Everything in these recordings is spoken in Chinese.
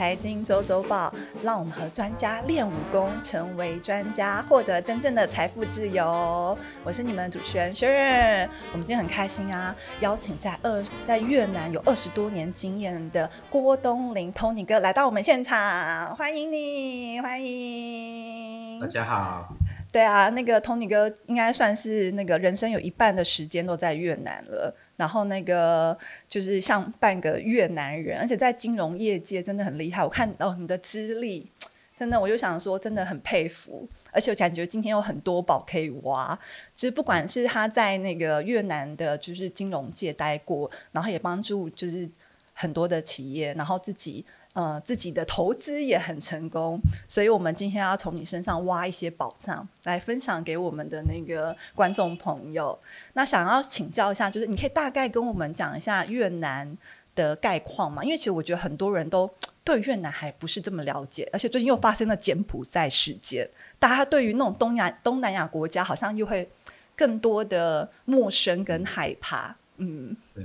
财经周周报，让我们和专家练武功，成为专家，获得真正的财富自由。我是你们的主持人 Sharon，我们今天很开心啊，邀请在二在越南有二十多年经验的郭东林 Tony 哥来到我们现场，欢迎你，欢迎。大家好。对啊，那个 Tony 哥应该算是那个人生有一半的时间都在越南了。然后那个就是像半个越南人，而且在金融业界真的很厉害。我看哦，你的资历真的，我就想说真的很佩服。而且我感觉今天有很多宝可以挖，就是不管是他在那个越南的，就是金融界待过，然后也帮助就是很多的企业，然后自己。呃，自己的投资也很成功，所以我们今天要从你身上挖一些宝藏来分享给我们的那个观众朋友。那想要请教一下，就是你可以大概跟我们讲一下越南的概况吗？因为其实我觉得很多人都 对越南还不是这么了解，而且最近又发生了柬埔寨事件，大家对于那种东亚东南亚国家好像又会更多的陌生跟害怕。嗯，对，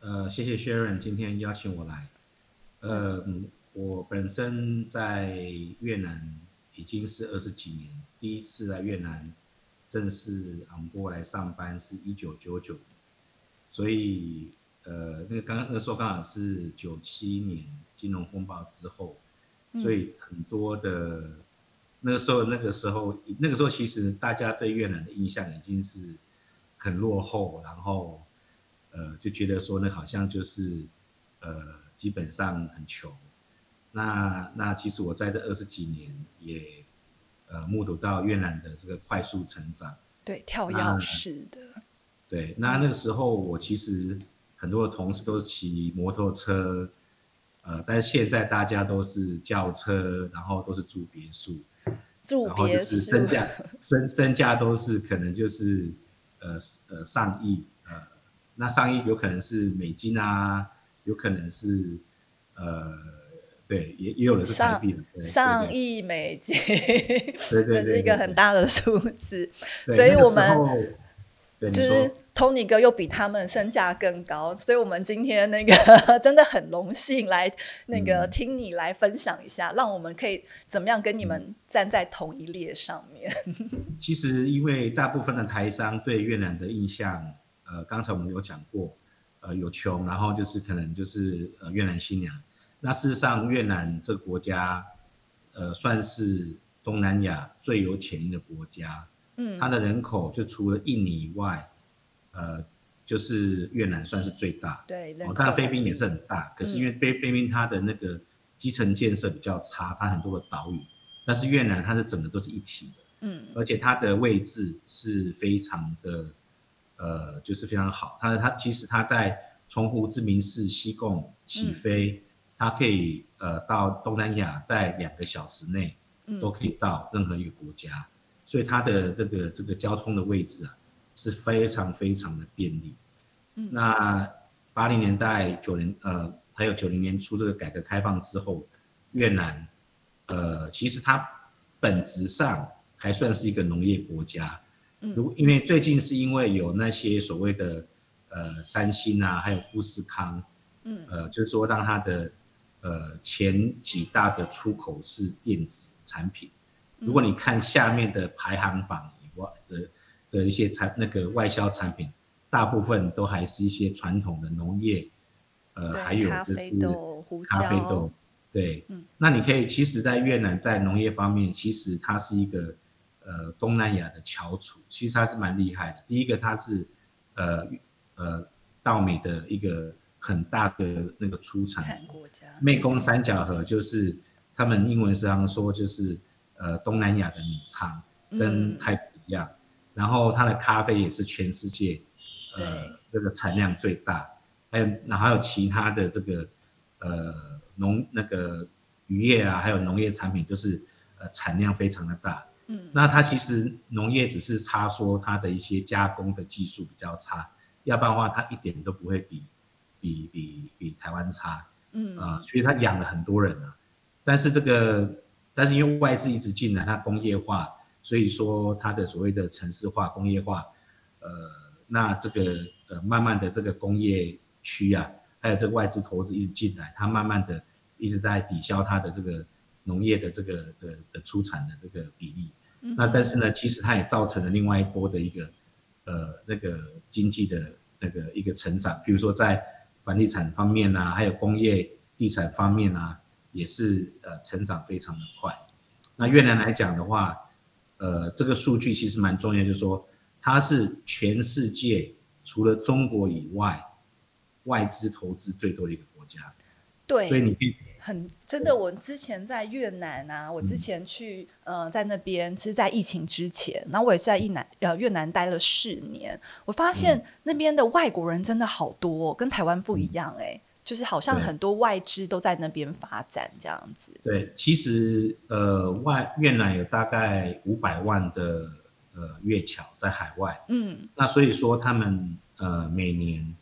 呃，谢谢薛润今天邀请我来。呃，我本身在越南已经是二十几年，第一次来越南正式昂波来上班是一九九九年，所以呃，那个刚刚那时候刚好是九七年金融风暴之后，所以很多的那个时候那个时候那个时候其实大家对越南的印象已经是很落后，然后呃就觉得说那好像就是呃。基本上很穷，那那其实我在这二十几年也呃目睹到越南的这个快速成长，对跳跃式的，对，那那个时候我其实很多的同事都是骑摩托车，呃，但是现在大家都是轿车，然后都是住别墅，住别墅，身价 身身价都是可能就是呃呃上亿，呃，那上亿有可能是美金啊。有可能是，呃，对，也也有的是台币的，上亿美金，对 对对，是一个很大的数字，所以我们就是 Tony 哥又比他们身价更高，所以我们今天那个 真的很荣幸来那个听你来分享一下，让我们可以怎么样跟你们站在同一列上面。其实，因为大部分的台商对越南的印象，呃，刚才我们有讲过。呃，有穷，然后就是可能就是呃越南新娘。那事实上，越南这个国家，呃，算是东南亚最有潜力的国家。嗯，它的人口就除了印尼以外，呃，就是越南算是最大。对，当然菲律宾也是很大，可是因为菲菲律宾它的那个基层建设比较差，它很多的岛屿。但是越南它是整个都是一体的。嗯，而且它的位置是非常的。呃，就是非常好。它它其实它在从胡志明市西贡起飞，它可以呃到东南亚在两个小时内都可以到任何一个国家，所以它的这个这个交通的位置啊是非常非常的便利。那八零年代九零呃还有九零年初这个改革开放之后，越南呃其实它本质上还算是一个农业国家。如因为最近是因为有那些所谓的呃三星啊，还有富士康，嗯，呃，就是说让它的呃前几大的出口是电子产品。如果你看下面的排行榜以外的的一些产那个外销产品，大部分都还是一些传统的农业，呃，还有就是咖啡豆，对，嗯，那你可以其实，在越南在农业方面，其实它是一个。呃，东南亚的翘楚，其实它是蛮厉害的。第一个，它是呃呃稻米的一个很大的那个出产国家。湄公三角河就是他们英文上说就是呃东南亚的米仓，跟泰国一样。然后它的咖啡也是全世界呃这个产量最大。还有然后还有其他的这个呃农那个渔业啊，还有农业产品，就是呃产量非常的大。那它其实农业只是差说它的一些加工的技术比较差，要不然的话它一点都不会比比比比台湾差，嗯。啊，所以它养了很多人啊，但是这个但是因为外资一直进来，它工业化，所以说它的所谓的城市化工业化，呃，那这个呃慢慢的这个工业区啊，还有这个外资投资一直进来，它慢慢的一直在抵消它的这个农业的这个的的出产的这个比例。那但是呢，其实它也造成了另外一波的一个呃那个经济的那个一个成长，比如说在房地产方面啊，还有工业地产方面啊，也是呃成长非常的快。那越南来讲的话，呃，这个数据其实蛮重要，就是说它是全世界除了中国以外外资投资最多的一个国家。对，所以你可以。很真的，我之前在越南啊，我之前去呃在那边，其实，在疫情之前，然后我也在越南呃越南待了四年，我发现那边的外国人真的好多，跟台湾不一样哎，就是好像很多外资都在那边发展这样子。对，其实呃外越南有大概五百万的呃越侨在海外，嗯，那所以说他们呃每年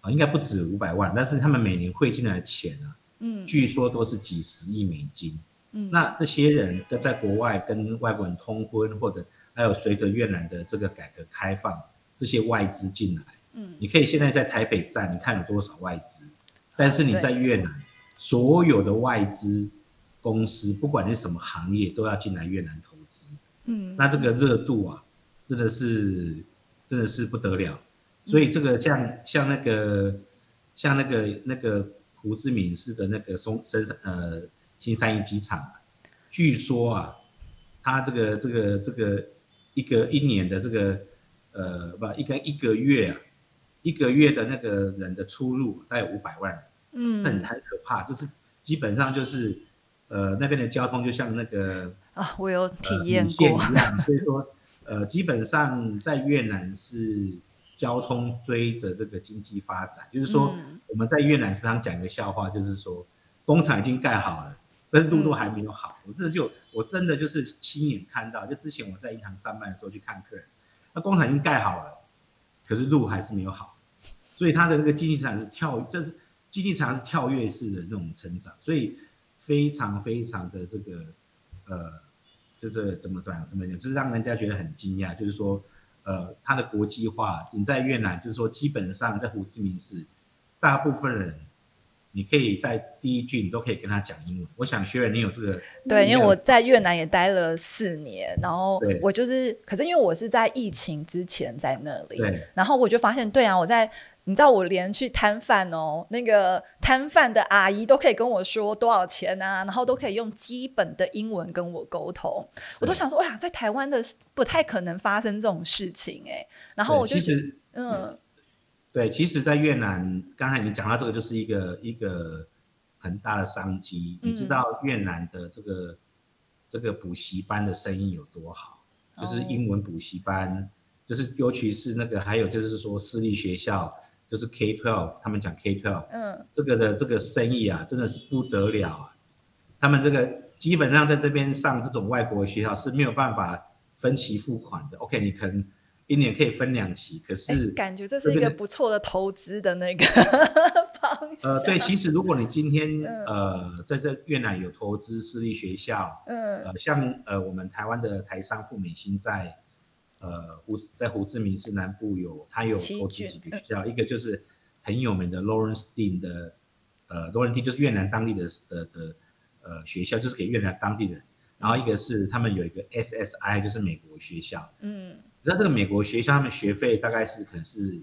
啊应该不止五百万，但是他们每年汇进来的钱啊。嗯，据说都是几十亿美金。嗯，那这些人跟在国外跟外国人通婚，或者还有随着越南的这个改革开放，这些外资进来，嗯，你可以现在在台北站，你看有多少外资？但是你在越南，所有的外资公司，不管是什么行业，都要进来越南投资。嗯，那这个热度啊，真的是真的是不得了。所以这个像像那个像那个那个。胡志明市的那个松深山呃新三一机场，据说啊，他这个这个这个一个一年的这个呃不一个一个月啊，一个月的那个人的出入大概五百万，嗯，很很可怕，就是基本上就是呃那边的交通就像那个啊我有体验过。一样，所以说呃基本上在越南是。交通追着这个经济发展，就是说我们在越南时常讲一个笑话，就是说工厂已经盖好了，但是路都还没有好。我真的就我真的就是亲眼看到，就之前我在银行上班的时候去看客人，那工厂已经盖好了，可是路还是没有好，所以它的那个经济产是跳，就是经济产是跳跃式的那种成长，所以非常非常的这个呃，就是怎么讲怎么讲，就是让人家觉得很惊讶，就是说。呃，它的国际化，你在越南，就是说，基本上在胡志明市，大部分人，你可以在第一句你都可以跟他讲英文。我想，学员你有这个，对，因为我在越南也待了四年，然后我就是，可是因为我是在疫情之前在那里，对，然后我就发现，对啊，我在。你知道我连去摊贩哦，那个摊贩的阿姨都可以跟我说多少钱啊，然后都可以用基本的英文跟我沟通，我都想说，哇，在台湾的不太可能发生这种事情哎。然后我就其实，嗯，对，其实，在越南，刚才你讲到这个，就是一个一个很大的商机。你知道越南的这个这个补习班的生意有多好？就是英文补习班，就是尤其是那个，还有就是说私立学校。就是 K twelve，他们讲 K twelve，嗯，这个的这个生意啊，真的是不得了啊！他们这个基本上在这边上这种外国学校是没有办法分期付款的。OK，你可能一年可以分两期，可是感觉这是一个不错的投资的那个 方向。呃，对，其实如果你今天呃在这越南有投资私立学校，嗯，呃，像呃我们台湾的台商富美心在。呃，胡在胡志明市南部有，他有投资几个学校，一个就是很有名的 Lawrence Dean 的，呃，Lawrence Dean 就是越南当地的的的呃学校，就是给越南当地人。然后一个是他们有一个 SSI，就是美国学校。嗯，那这个美国学校他们学费大概是可能是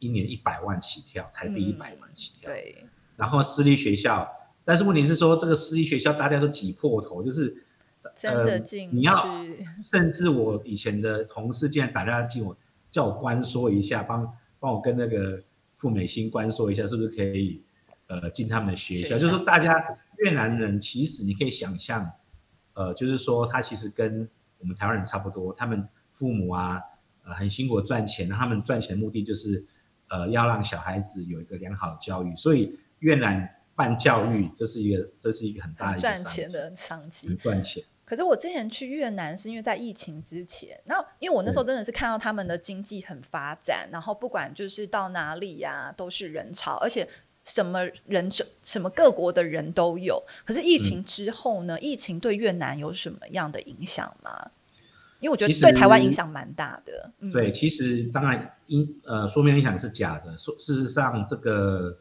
一年一百万起跳，台币一百万起跳。对。然后私立学校，但是问题是说这个私立学校大家都挤破头，就是。真的进你要，甚至我以前的同事竟然打电话进我，叫我关说一下，帮帮我跟那个付美心关说一下，是不是可以呃进他们的学校？就是说大家越南人其实你可以想象，呃，就是说他其实跟我们台湾人差不多，他们父母啊呃很辛苦赚钱，他们赚钱的目的就是呃要让小孩子有一个良好的教育，所以越南办教育这是一个这是一个很大的赚钱的商机，赚钱。可是我之前去越南是因为在疫情之前，那因为我那时候真的是看到他们的经济很发展，然后不管就是到哪里呀都是人潮，而且什么人种、什么各国的人都有。可是疫情之后呢？疫情对越南有什么样的影响吗？因为我觉得对台湾影响蛮大的。对，其实当然因呃说明影响是假的，说事实上这个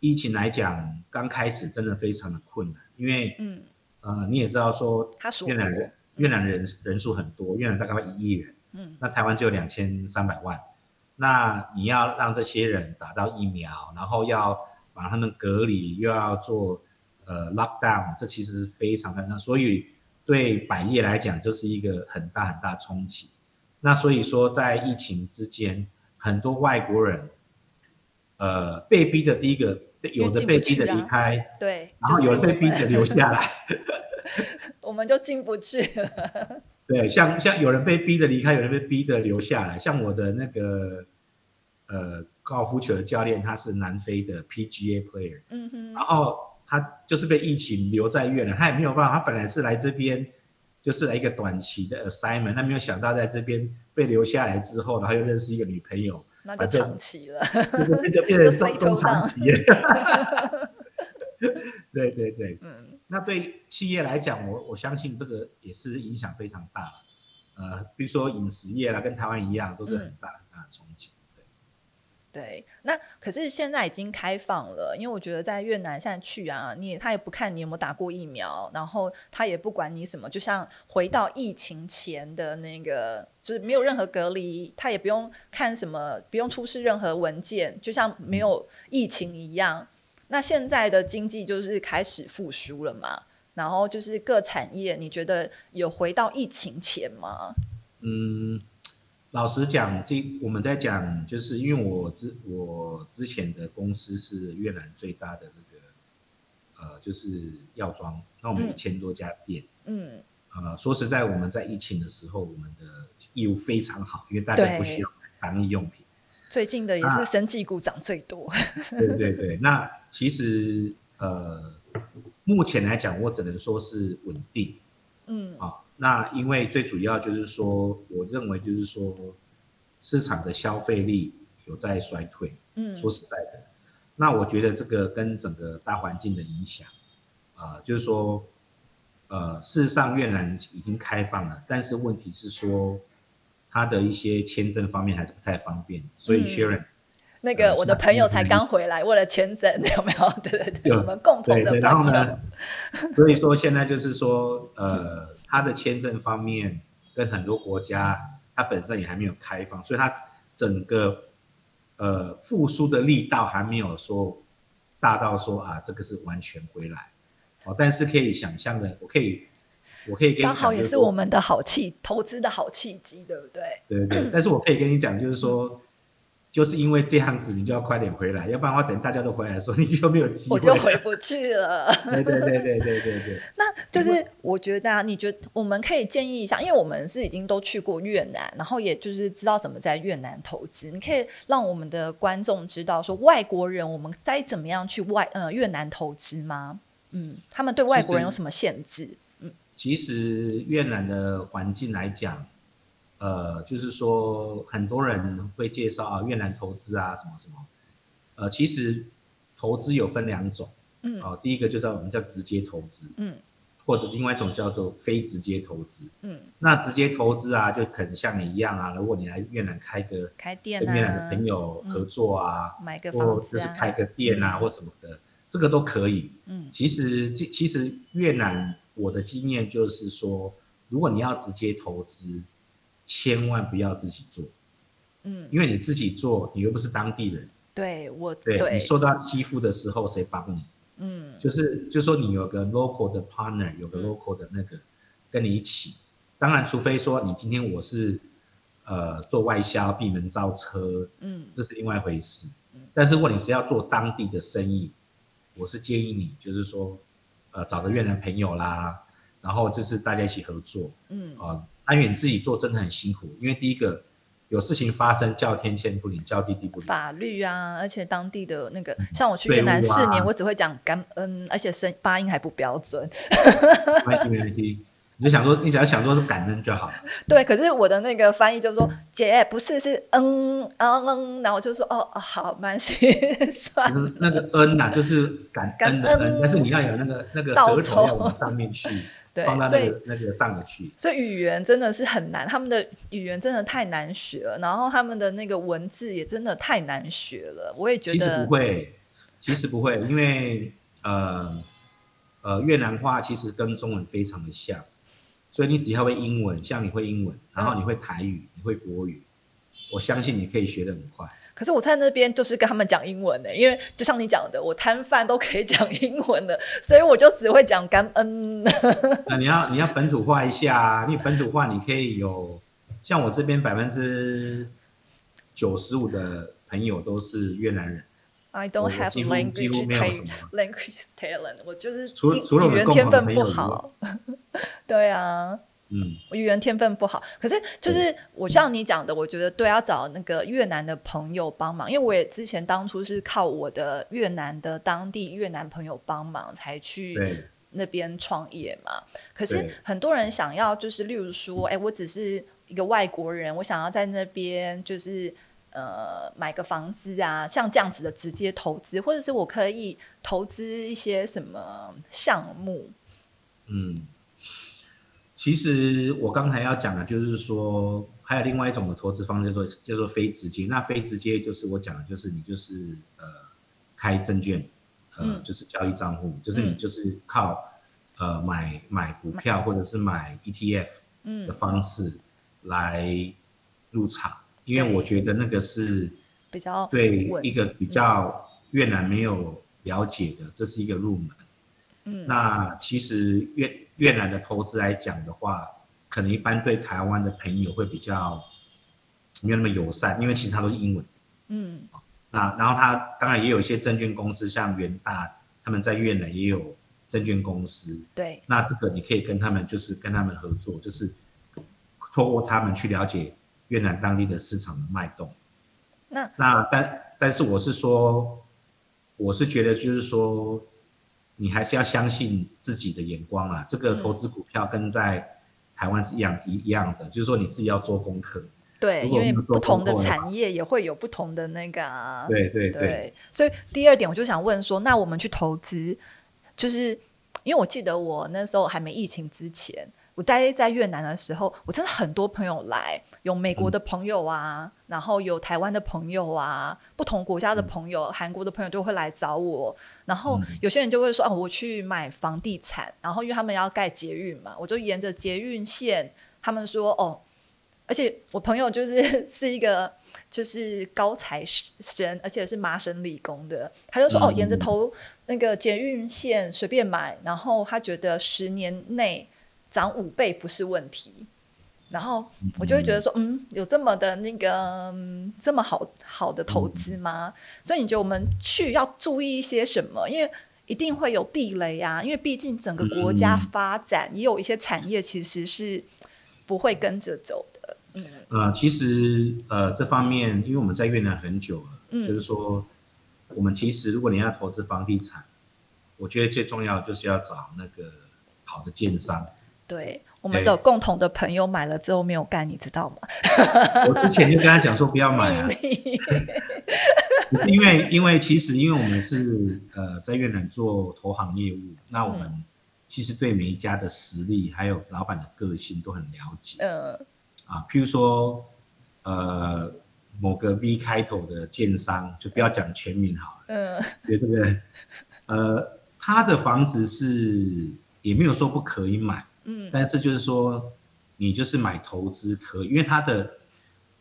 疫情来讲，刚开始真的非常的困难，因为嗯呃你也知道说，越南人越南人人数很多，越南大概一亿人，嗯，那台湾只有两千三百万，那你要让这些人打到疫苗，然后要把他们隔离，又要做呃 lockdown，这其实是非常非常，所以对百业来讲就是一个很大很大冲击。那所以说在疫情之间，很多外国人呃被逼的第一个。有的被逼着离开，对，然后有的被逼着留下来，我们就进不去了。对，像像有人被逼着离开，有人被逼着留下来。像我的那个呃高尔夫球的教练，他是南非的 PGA player，嗯哼，然后他就是被疫情留在越南，他也没有办法。他本来是来这边就是来一个短期的 assignment，他没有想到在这边被留下来之后，然后又认识一个女朋友。那就长期了，就就变 成中长期。对对对，嗯，那对企业来讲，我我相信这个也是影响非常大。呃，比如说饮食业啦，跟台湾一样，都是很大很大的冲击。对，那可是现在已经开放了，因为我觉得在越南现在去啊，你他也不看你有没有打过疫苗，然后他也不管你什么，就像回到疫情前的那个，就是没有任何隔离，他也不用看什么，不用出示任何文件，就像没有疫情一样。那现在的经济就是开始复苏了嘛，然后就是各产业，你觉得有回到疫情前吗？嗯。老实讲，这我们在讲，就是因为我之我之前的公司是越南最大的这个，呃，就是药妆，那我们一千多家店，嗯，呃，说实在，我们在疫情的时候，我们的业务非常好，因为大家不需要防疫用品。最近的也是生技股涨最多。对对对，那其实呃，目前来讲，我只能说是稳定，嗯，啊。那因为最主要就是说，我认为就是说，市场的消费力有在衰退。嗯，说实在的，那我觉得这个跟整个大环境的影响，啊，就是说，呃，事实上越南已经开放了，但是问题是说，它的一些签证方面还是不太方便。所以 Sharon，那个我的朋友才刚回来，为了签证 有没有？对对对，我们共同的然后呢，所以说现在就是说，呃。他的签证方面跟很多国家，它本身也还没有开放，所以它整个呃复苏的力道还没有说大到说啊，这个是完全回来哦。但是可以想象的，我可以我可以跟刚好也是我们的好契投资的好契机，对不对？对对。但是我可以跟你讲，就是说。就是因为这样子，你就要快点回来，要不然的话，等大家都回来的时候，你就没有机会，我就回不去了。对对对对对对对。那就是我觉得啊，你觉得我们可以建议一下，因为我们是已经都去过越南，然后也就是知道怎么在越南投资。你可以让我们的观众知道，说外国人我们该怎么样去外呃越南投资吗？嗯，他们对外国人有什么限制？嗯，其实越南的环境来讲。呃，就是说，很多人会介绍啊，越南投资啊，什么什么。呃，其实投资有分两种，嗯，哦，第一个就叫我们叫直接投资，嗯，或者另外一种叫做非直接投资，嗯。那直接投资啊，就可能像你一样啊，如果你来越南开个开店，跟越南的朋友合作啊，买个或就是开个店啊，或什么的，这个都可以。嗯，其实其其实越南我的经验就是说，如果你要直接投资。千万不要自己做，嗯，因为你自己做，你又不是当地人，对我，对你受到欺负的时候，谁帮你？嗯，就是就说你有个 local 的 partner，有个 local 的那个跟你一起，当然，除非说你今天我是呃做外销闭门造车，嗯，这是另外一回事。但是如果你是要做当地的生意，我是建议你就是说，呃，找个越南朋友啦，然后就是大家一起合作，嗯啊。因为你自己做真的很辛苦，因为第一个有事情发生，叫天天不灵，叫地地不灵。法律啊，而且当地的那个，像我去越南四年，我只会讲感嗯，而且声发音还不标准。你就想说，你只要想说是感恩就好。对，可是我的那个翻译就是说，姐不是是嗯嗯嗯，然后就说哦哦好，蛮 心酸。那个恩呐，就是感恩的恩，但是你要有那个那个舌头要往上面去。放到那个那个上面去，所以语言真的是很难，他们的语言真的太难学了，然后他们的那个文字也真的太难学了。我也觉得其实不会，其实不会，因为呃呃越南话其实跟中文非常的像，所以你只要会英文，像你会英文，然后你会台语，你会国语，我相信你可以学得很快。可是我在那边就是跟他们讲英文的，因为就像你讲的，我摊贩都可以讲英文的，所以我就只会讲感恩。那你要你要本土化一下，你本土化你可以有，像我这边百分之九十五的朋友都是越南人。I don't have language talent，我就是除除了语言天分不好。对啊。嗯，我语言天分不好，可是就是我像你讲的，我觉得对，要找那个越南的朋友帮忙，因为我也之前当初是靠我的越南的当地越南朋友帮忙才去那边创业嘛。可是很多人想要就是，例如说，哎，我只是一个外国人，我想要在那边就是呃买个房子啊，像这样子的直接投资，或者是我可以投资一些什么项目，嗯。其实我刚才要讲的，就是说还有另外一种的投资方式，叫做叫做非直接。那非直接就是我讲的，就是你就是呃开证券，呃就是交易账户，就是你就是靠呃买买股票或者是买 ETF 的方式来入场。因为我觉得那个是比较对一个比较越南没有了解的，这是一个入门。嗯，那其实越越南的投资来讲的话，可能一般对台湾的朋友会比较没有那么友善，因为其实它都是英文。嗯，那然后它当然也有一些证券公司，像元大他们在越南也有证券公司。对，那这个你可以跟他们就是跟他们合作，就是透过他们去了解越南当地的市场的脉动。那那但但是我是说，我是觉得就是说。你还是要相信自己的眼光啊！这个投资股票跟在台湾是一样一一样的，就是说你自己要做功课。对，因为不同的产业也会有不同的那个啊。对对对。所以第二点，我就想问说，那我们去投资，就是因为我记得我那时候还没疫情之前。我待在越南的时候，我真的很多朋友来，有美国的朋友啊，然后有台湾的朋友啊，不同国家的朋友，韩国的朋友都会来找我。然后有些人就会说：“哦，我去买房地产。”然后因为他们要盖捷运嘛，我就沿着捷运线。他们说：“哦，而且我朋友就是 是一个就是高材生，而且是麻省理工的。他就说：‘哦，沿着头那个捷运线随便买。’然后他觉得十年内。”涨五倍不是问题，然后我就会觉得说，嗯，有这么的那个这么好好的投资吗？所以你觉得我们去要注意一些什么？因为一定会有地雷啊，因为毕竟整个国家发展也有一些产业其实是不会跟着走的。嗯，呃，其实呃这方面，因为我们在越南很久了，就是说我们其实如果你要投资房地产，我觉得最重要就是要找那个好的建商。对，我们的共同的朋友买了之后没有干，你知道吗？我之前就跟他讲说不要买啊，因为因为其实因为我们是呃在越南做投行业务，那我们其实对每一家的实力还有老板的个性都很了解。嗯，啊，譬如说呃某个 V 开头的建商，就不要讲全名好了。嗯，对这个呃他的房子是也没有说不可以买。嗯，但是就是说，你就是买投资可以，因为它的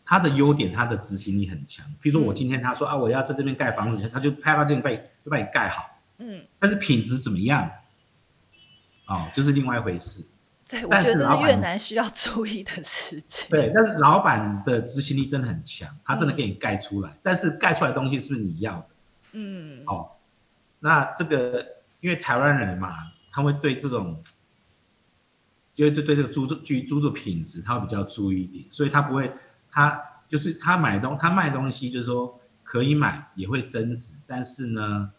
它的优点，它的执行力很强。譬如说我今天他说啊，我要在这边盖房子，他就拍到这里被就把你盖好。嗯，但是品质怎么样？哦，就是另外一回事。对，我觉得这是越南需要注意的事情。对，但是老板的执行力真的很强，他真的给你盖出来。但是盖出来的东西是不是你要的？嗯，哦，那这个因为台湾人嘛，他会对这种。就对对这个租住居租住品质，他会比较注意一点，所以他不会，他就是他买东他卖东西，就是说可以买也会增值，但是呢，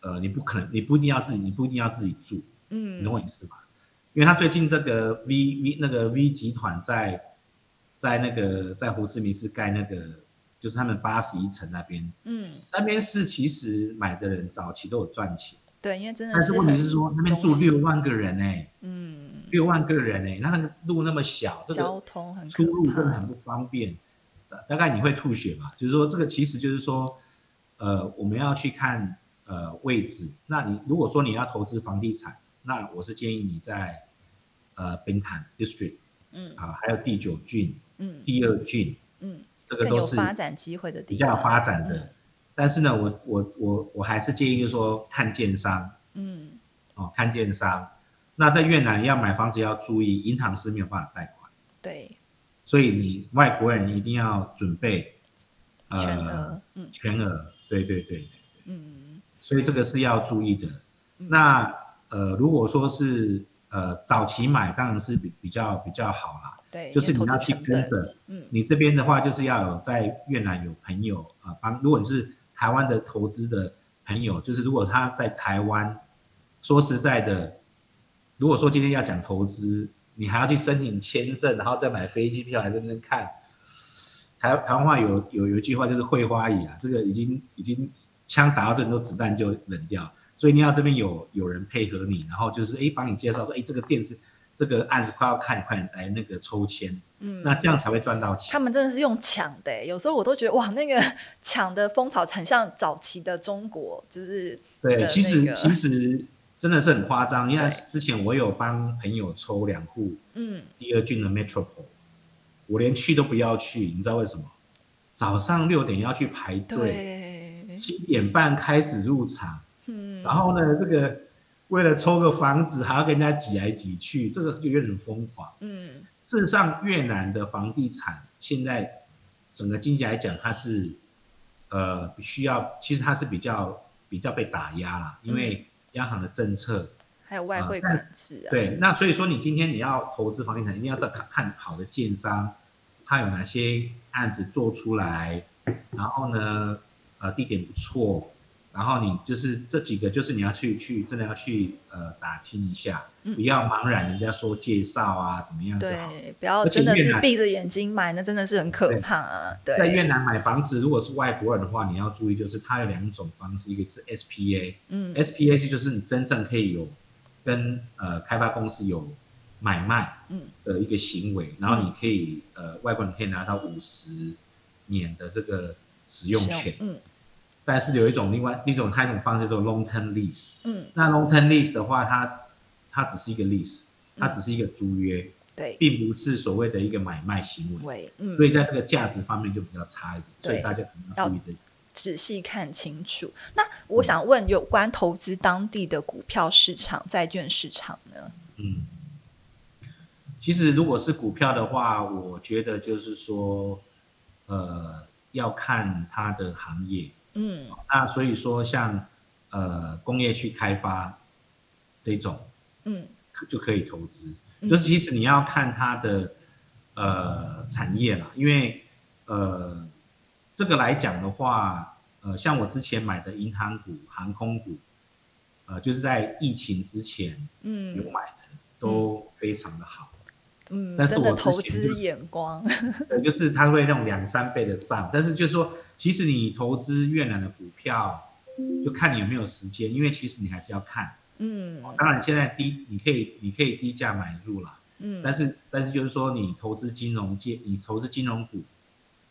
呃，你不可能，你不一定要自己，你不一定要自己住，嗯，你懂我意思吧？因为他最近这个 V V 那个 V 集团在在那个在胡志明市盖那个，就是他们八十一层那边，嗯，那边是其实买的人早期都有赚钱，对，因为真的，但是问题是说那边住六万个人哎，嗯。六万个人哎，那那个路那么小，这个交通出入真的很不方便。大概你会吐血嘛？就是说，这个其实就是说，呃。呃，我们要去看呃位置。那你如果说你要投资房地产，那我是建议你在呃滨潭 district，嗯，啊，还有第九郡，嗯，第二郡，嗯，这个都是发展机会的地方，比较发展的。但是呢，我我我我还是建议就是说看建商，嗯，哦，看建商。那在越南要买房子要注意，银行是没有办法贷款，对，所以你外国人一定要准备全额，嗯，全额，对对对对对，嗯，所以这个是要注意的。那呃，如果说是呃早期买，当然是比比较比较好啦，对，就是你要去跟着，嗯，你这边的话就是要有在越南有朋友啊帮，如果你是台湾的投资的朋友，就是如果他在台湾，说实在的。如果说今天要讲投资，你还要去申请签证，然后再买飞机票来这边看。台台湾话有有有一句话就是“会花蚁”啊，这个已经已经枪打到这里，都子弹就冷掉。所以你要这边有有人配合你，然后就是哎帮你介绍说，哎这个店是这个案子快要看，你快点来那个抽签。嗯，那这样才会赚到钱。他们真的是用抢的，有时候我都觉得哇，那个 抢的风潮很像早期的中国，就是对，其实其实。真的是很夸张，因为之前我有帮朋友抽两户，嗯，第二郡的 Metropole，我连去都不要去，你知道为什么？早上六点要去排队，七点半开始入场，嗯，然后呢，这个为了抽个房子还要跟人家挤来挤去，这个就有点疯狂，嗯。事实上，越南的房地产现在整个经济来讲，它是呃需要，其实它是比较比较被打压啦，因为。央行的政策，还有外汇管制啊。对，那所以说你今天你要投资房地产，一定要是看看好的建商，他有哪些案子做出来，然后呢，呃，地点不错，然后你就是这几个，就是你要去去真的要去呃打听一下。不要茫然，人家说介绍啊，怎么样？对，不要真的是闭着眼睛买，那真的是很可怕啊。对，在越南买房子，如果是外国人的话，你要注意，就是它有两种方式，一个是 SPA，嗯，SPA 就是你真正可以有跟呃开发公司有买卖嗯。的一个行为，然后你可以呃外国人可以拿到五十年的这个使用权，嗯，但是有一种另外一种它一种方式叫 long term lease，嗯，那 long term lease 的话，它它只是一个历史，它只是一个租约，对，并不是所谓的一个买卖行为，嗯，所以在这个价值方面就比较差一点，所以大家可能要注意这个，仔细看清楚。那我想问，有关投资当地的股票市场、债券市场呢？嗯，其实如果是股票的话，我觉得就是说，呃，要看它的行业，嗯，那所以说像呃工业区开发这种。嗯，就可以投资，就是其实你要看它的呃产业啦，因为呃这个来讲的话，呃像我之前买的银行股、航空股，呃就是在疫情之前嗯有买的，都非常的好，嗯，但是我投资眼光，对，就是它会那种两三倍的涨，但是就是说，其实你投资越南的股票，就看你有没有时间，因为其实你还是要看。嗯，当然现在低，你可以你可以低价买入啦，嗯，但是但是就是说你投资金融界，你投资金融股，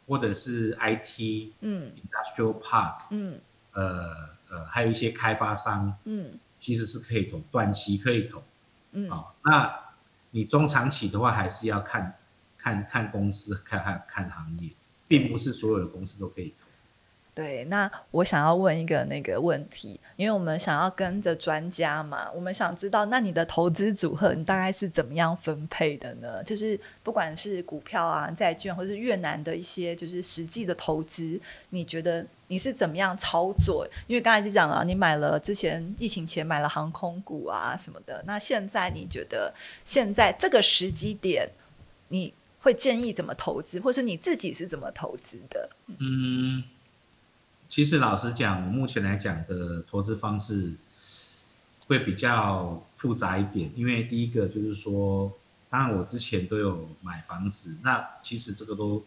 或者是 IT，嗯，Industrial Park，嗯，呃呃，还有一些开发商，嗯，其实是可以投，短期可以投，嗯，好，那你中长期的话还是要看看看公司，看看看行业，并不是所有的公司都可以投。对，那我想要问一个那个问题，因为我们想要跟着专家嘛，我们想知道，那你的投资组合你大概是怎么样分配的呢？就是不管是股票啊、债券，或是越南的一些就是实际的投资，你觉得你是怎么样操作？因为刚才就讲了，你买了之前疫情前买了航空股啊什么的，那现在你觉得现在这个时机点，你会建议怎么投资，或是你自己是怎么投资的？嗯。其实老实讲，我目前来讲的投资方式会比较复杂一点，因为第一个就是说，当然我之前都有买房子，那其实这个都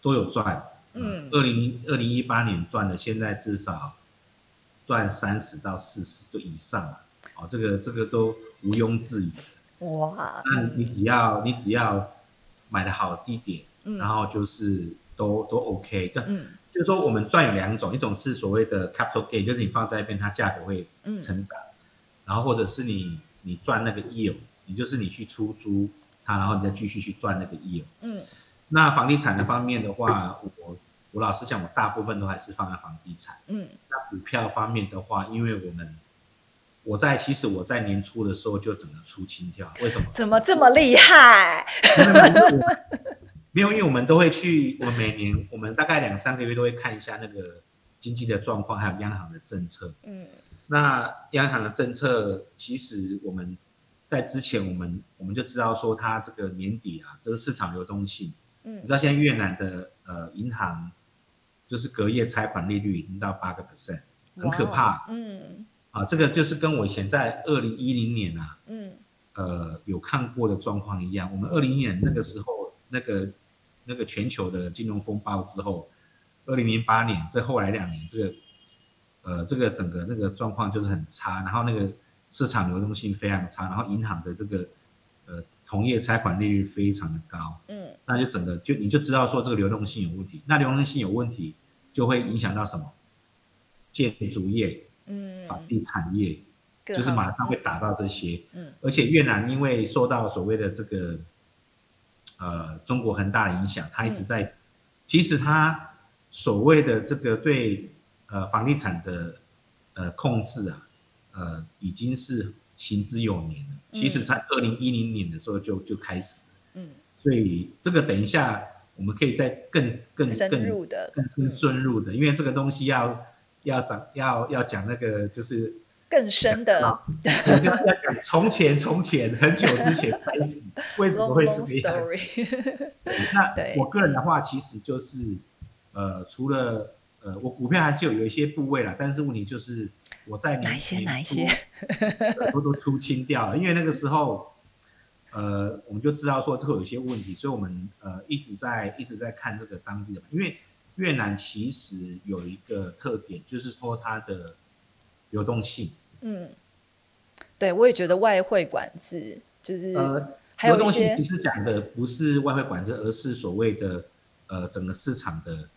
都有赚，嗯，二零二零一八年赚的，现在至少赚三十到四十就以上了，哦，这个这个都毋庸置疑，哇，那你只要你只要买的好地点，然后就是都都 OK，这。就是说我们赚有两种，一种是所谓的 capital gain，就是你放在那边它价格会成长，然后或者是你你赚那个 yield，也就是你去出租它，然后你再继续去赚那个 yield。嗯，那房地产的方面的话，我我老实讲，我大部分都还是放在房地产。嗯，那股票方面的话，因为我们我在其实我在年初的时候就整个出清跳，为什么？怎么这么厉害？没有，因为我们都会去，我们每年我们大概两三个月都会看一下那个经济的状况，还有央行的政策。嗯，那央行的政策其实我们在之前我们我们就知道说，它这个年底啊，这个市场流动性，嗯，你知道现在越南的呃银行就是隔夜拆款利率已经到八个 percent，很可怕。嗯，啊，这个就是跟我以前在二零一零年啊，嗯，呃有看过的状况一样。我们二零一年那个时候那个。那个全球的金融风暴之后，二零零八年，这后来两年，这个，呃，这个整个那个状况就是很差，然后那个市场流动性非常差，然后银行的这个，呃，同业拆款利率非常的高，嗯，那就整个就你就知道说这个流动性有问题，那流动性有问题就会影响到什么？建筑业，嗯，房地产业，就是马上会打到这些，嗯，而且越南因为受到所谓的这个。呃，中国很大的影响，它一直在。其实它所谓的这个对呃房地产的呃控制啊，呃已经是行之有年了。其实，在二零一零年的时候就就开始。嗯。所以这个等一下我们可以再更更更入的更更深入的，因为这个东西要要讲要要讲那个就是。更深的，我就要讲从前从前很久之前开始，为什么会这么样？那我个人的话，其实就是呃，除了呃，我股票还是有有一些部位啦，但是问题就是我在哪些哪一些都都出清掉了，因为那个时候呃，我们就知道说这个有些问题，所以我们呃一直在一直在看这个当地的，因为越南其实有一个特点，就是说它的流动性。嗯，对，我也觉得外汇管制就是呃，还有东西其实讲的不是外汇管制，而是所谓的呃整个市场的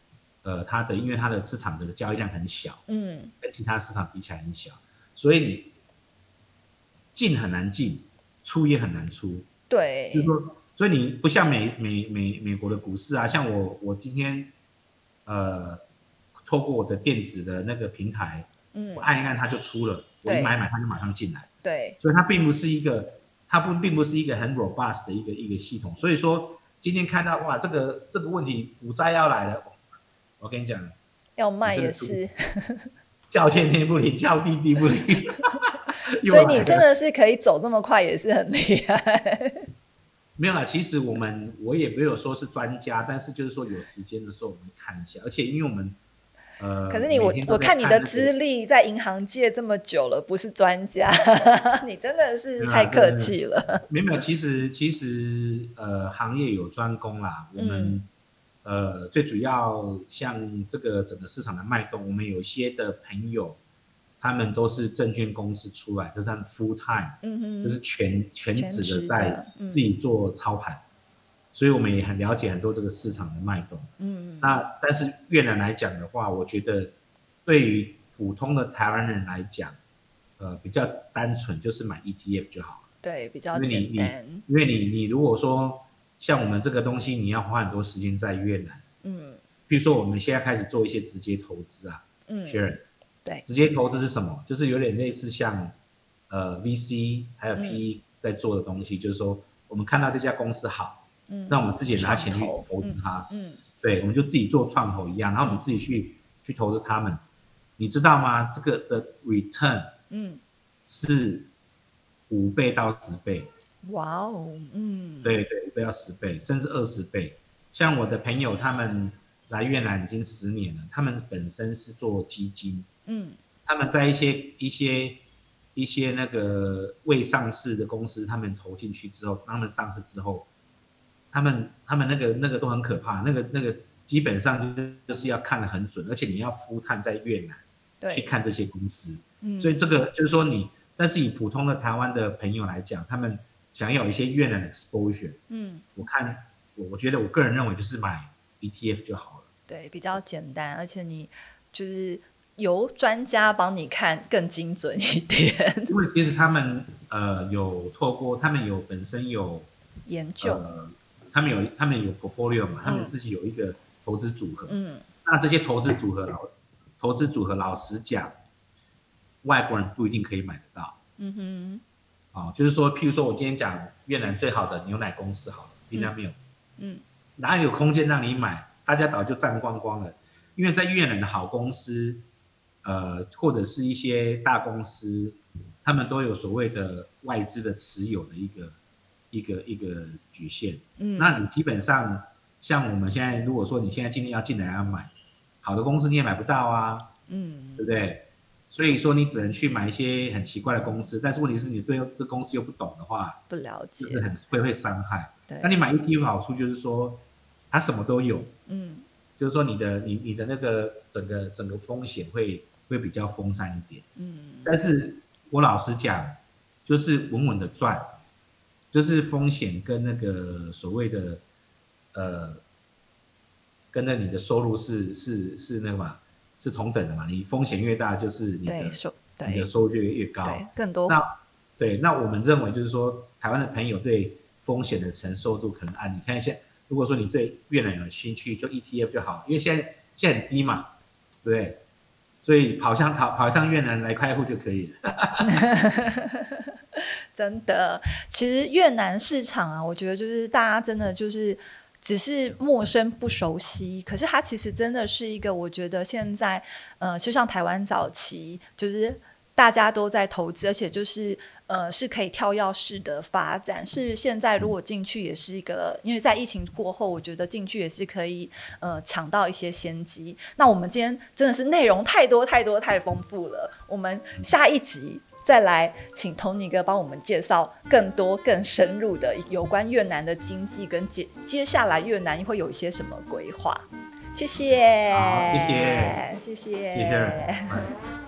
呃它的，因为它的市场的交易量很小，嗯，跟其他市场比起来很小，所以你进很难进，出也很难出，对，就是说，所以你不像美美美美国的股市啊，像我我今天呃透过我的电子的那个平台，嗯，我按一按它就出了。我一买买，它就马上进来。对，所以它并不是一个，它不并不是一个很 robust 的一个一个系统。所以说，今天看到哇，这个这个问题股灾要来了，我跟你讲，要卖也是 叫天天不灵，叫地地不灵。所以你真的是可以走这么快，也是很厉害。没有啦，其实我们我也没有说是专家，但是就是说有时间的时候我们看一下，而且因为我们。呃，可是你我我看你的资历在银行界这么久了，不是专家，你真的是太客气了。没有，其实其实呃，行业有专攻啦。我们呃，最主要像这个整个市场的脉动，我们有些的朋友，他们都是证券公司出来，就是 full time，嗯哼，就是全全职的在自己做操盘。所以我们也很了解很多这个市场的脉动，嗯，那但是越南来讲的话，我觉得对于普通的台湾人来讲，呃，比较单纯，就是买 ETF 就好了。对，比较简单。因为你你如果说像我们这个东西，你要花很多时间在越南，嗯，比如说我们现在开始做一些直接投资啊，嗯，Sharon，对，直接投资是什么？就是有点类似像呃 VC 还有 PE 在做的东西，就是说我们看到这家公司好。嗯，那我们自己拿钱去投资它，嗯，对，我们就自己做创投一样，然后我们自己去去投资他们，你知道吗？这个的 return，嗯，是五倍到十倍，哇哦，嗯，对对，五倍到十倍，甚至二十倍。像我的朋友他们来越南已经十年了，他们本身是做基金，嗯，他们在一些一些一些那个未上市的公司，他们投进去之后，他们上市之后。他们他们那个那个都很可怕，那个那个基本上就是就是要看得很准，而且你要孵探在越南去看这些公司，所以这个就是说你，但是以普通的台湾的朋友来讲，他们想要有一些越南的 exposure，嗯，我看我我觉得我个人认为就是买 ETF 就好了，对，比较简单，而且你就是由专家帮你看更精准一点。因为其实他们呃有透过他们有本身有研究，呃，他们有他们有 portfolio 嘛，他们自己有一个投资组合。嗯，那这些投资组合老投资组合老实讲，外国人不一定可以买得到。嗯哼。啊，就是说，譬如说我今天讲越南最好的牛奶公司，好了 v i n a m i l 嗯，哪有空间让你买？大家早就占光光了。因为在越南的好公司，呃，或者是一些大公司，他们都有所谓的外资的持有的一个一个一个局限。嗯，那你基本上像我们现在，如果说你现在今天要进来要买好的公司，你也买不到啊。嗯，对不对？所以说你只能去买一些很奇怪的公司，但是问题是你对这公司又不懂的话，不了解，是很会会伤害。那你买 ETF 好处就是说，它什么都有，嗯，就是说你的你你的那个整个整个风险会会比较分散一点，嗯。但是我老实讲，就是稳稳的赚，就是风险跟那个所谓的呃，跟着你的收入是是是那个嘛。是同等的嘛？你风险越大，就是你的收你的收入越越高，更多。那对，那我们认为就是说，台湾的朋友对风险的承受度可能啊，你看一下，如果说你对越南有兴趣，就 ETF 就好，因为现在现在很低嘛，对不对？所以跑向跑跑向越南来开户就可以了。真的，其实越南市场啊，我觉得就是大家真的就是。只是陌生不熟悉，可是它其实真的是一个，我觉得现在，呃，就像台湾早期，就是大家都在投资，而且就是呃是可以跳跃式的发展。是现在如果进去也是一个，因为在疫情过后，我觉得进去也是可以呃抢到一些先机。那我们今天真的是内容太多太多太丰富了，我们下一集。再来，请 Tony 哥帮我们介绍更多、更深入的有关越南的经济跟接接下来越南会有一些什么规划。谢谢，谢谢，谢谢，谢谢。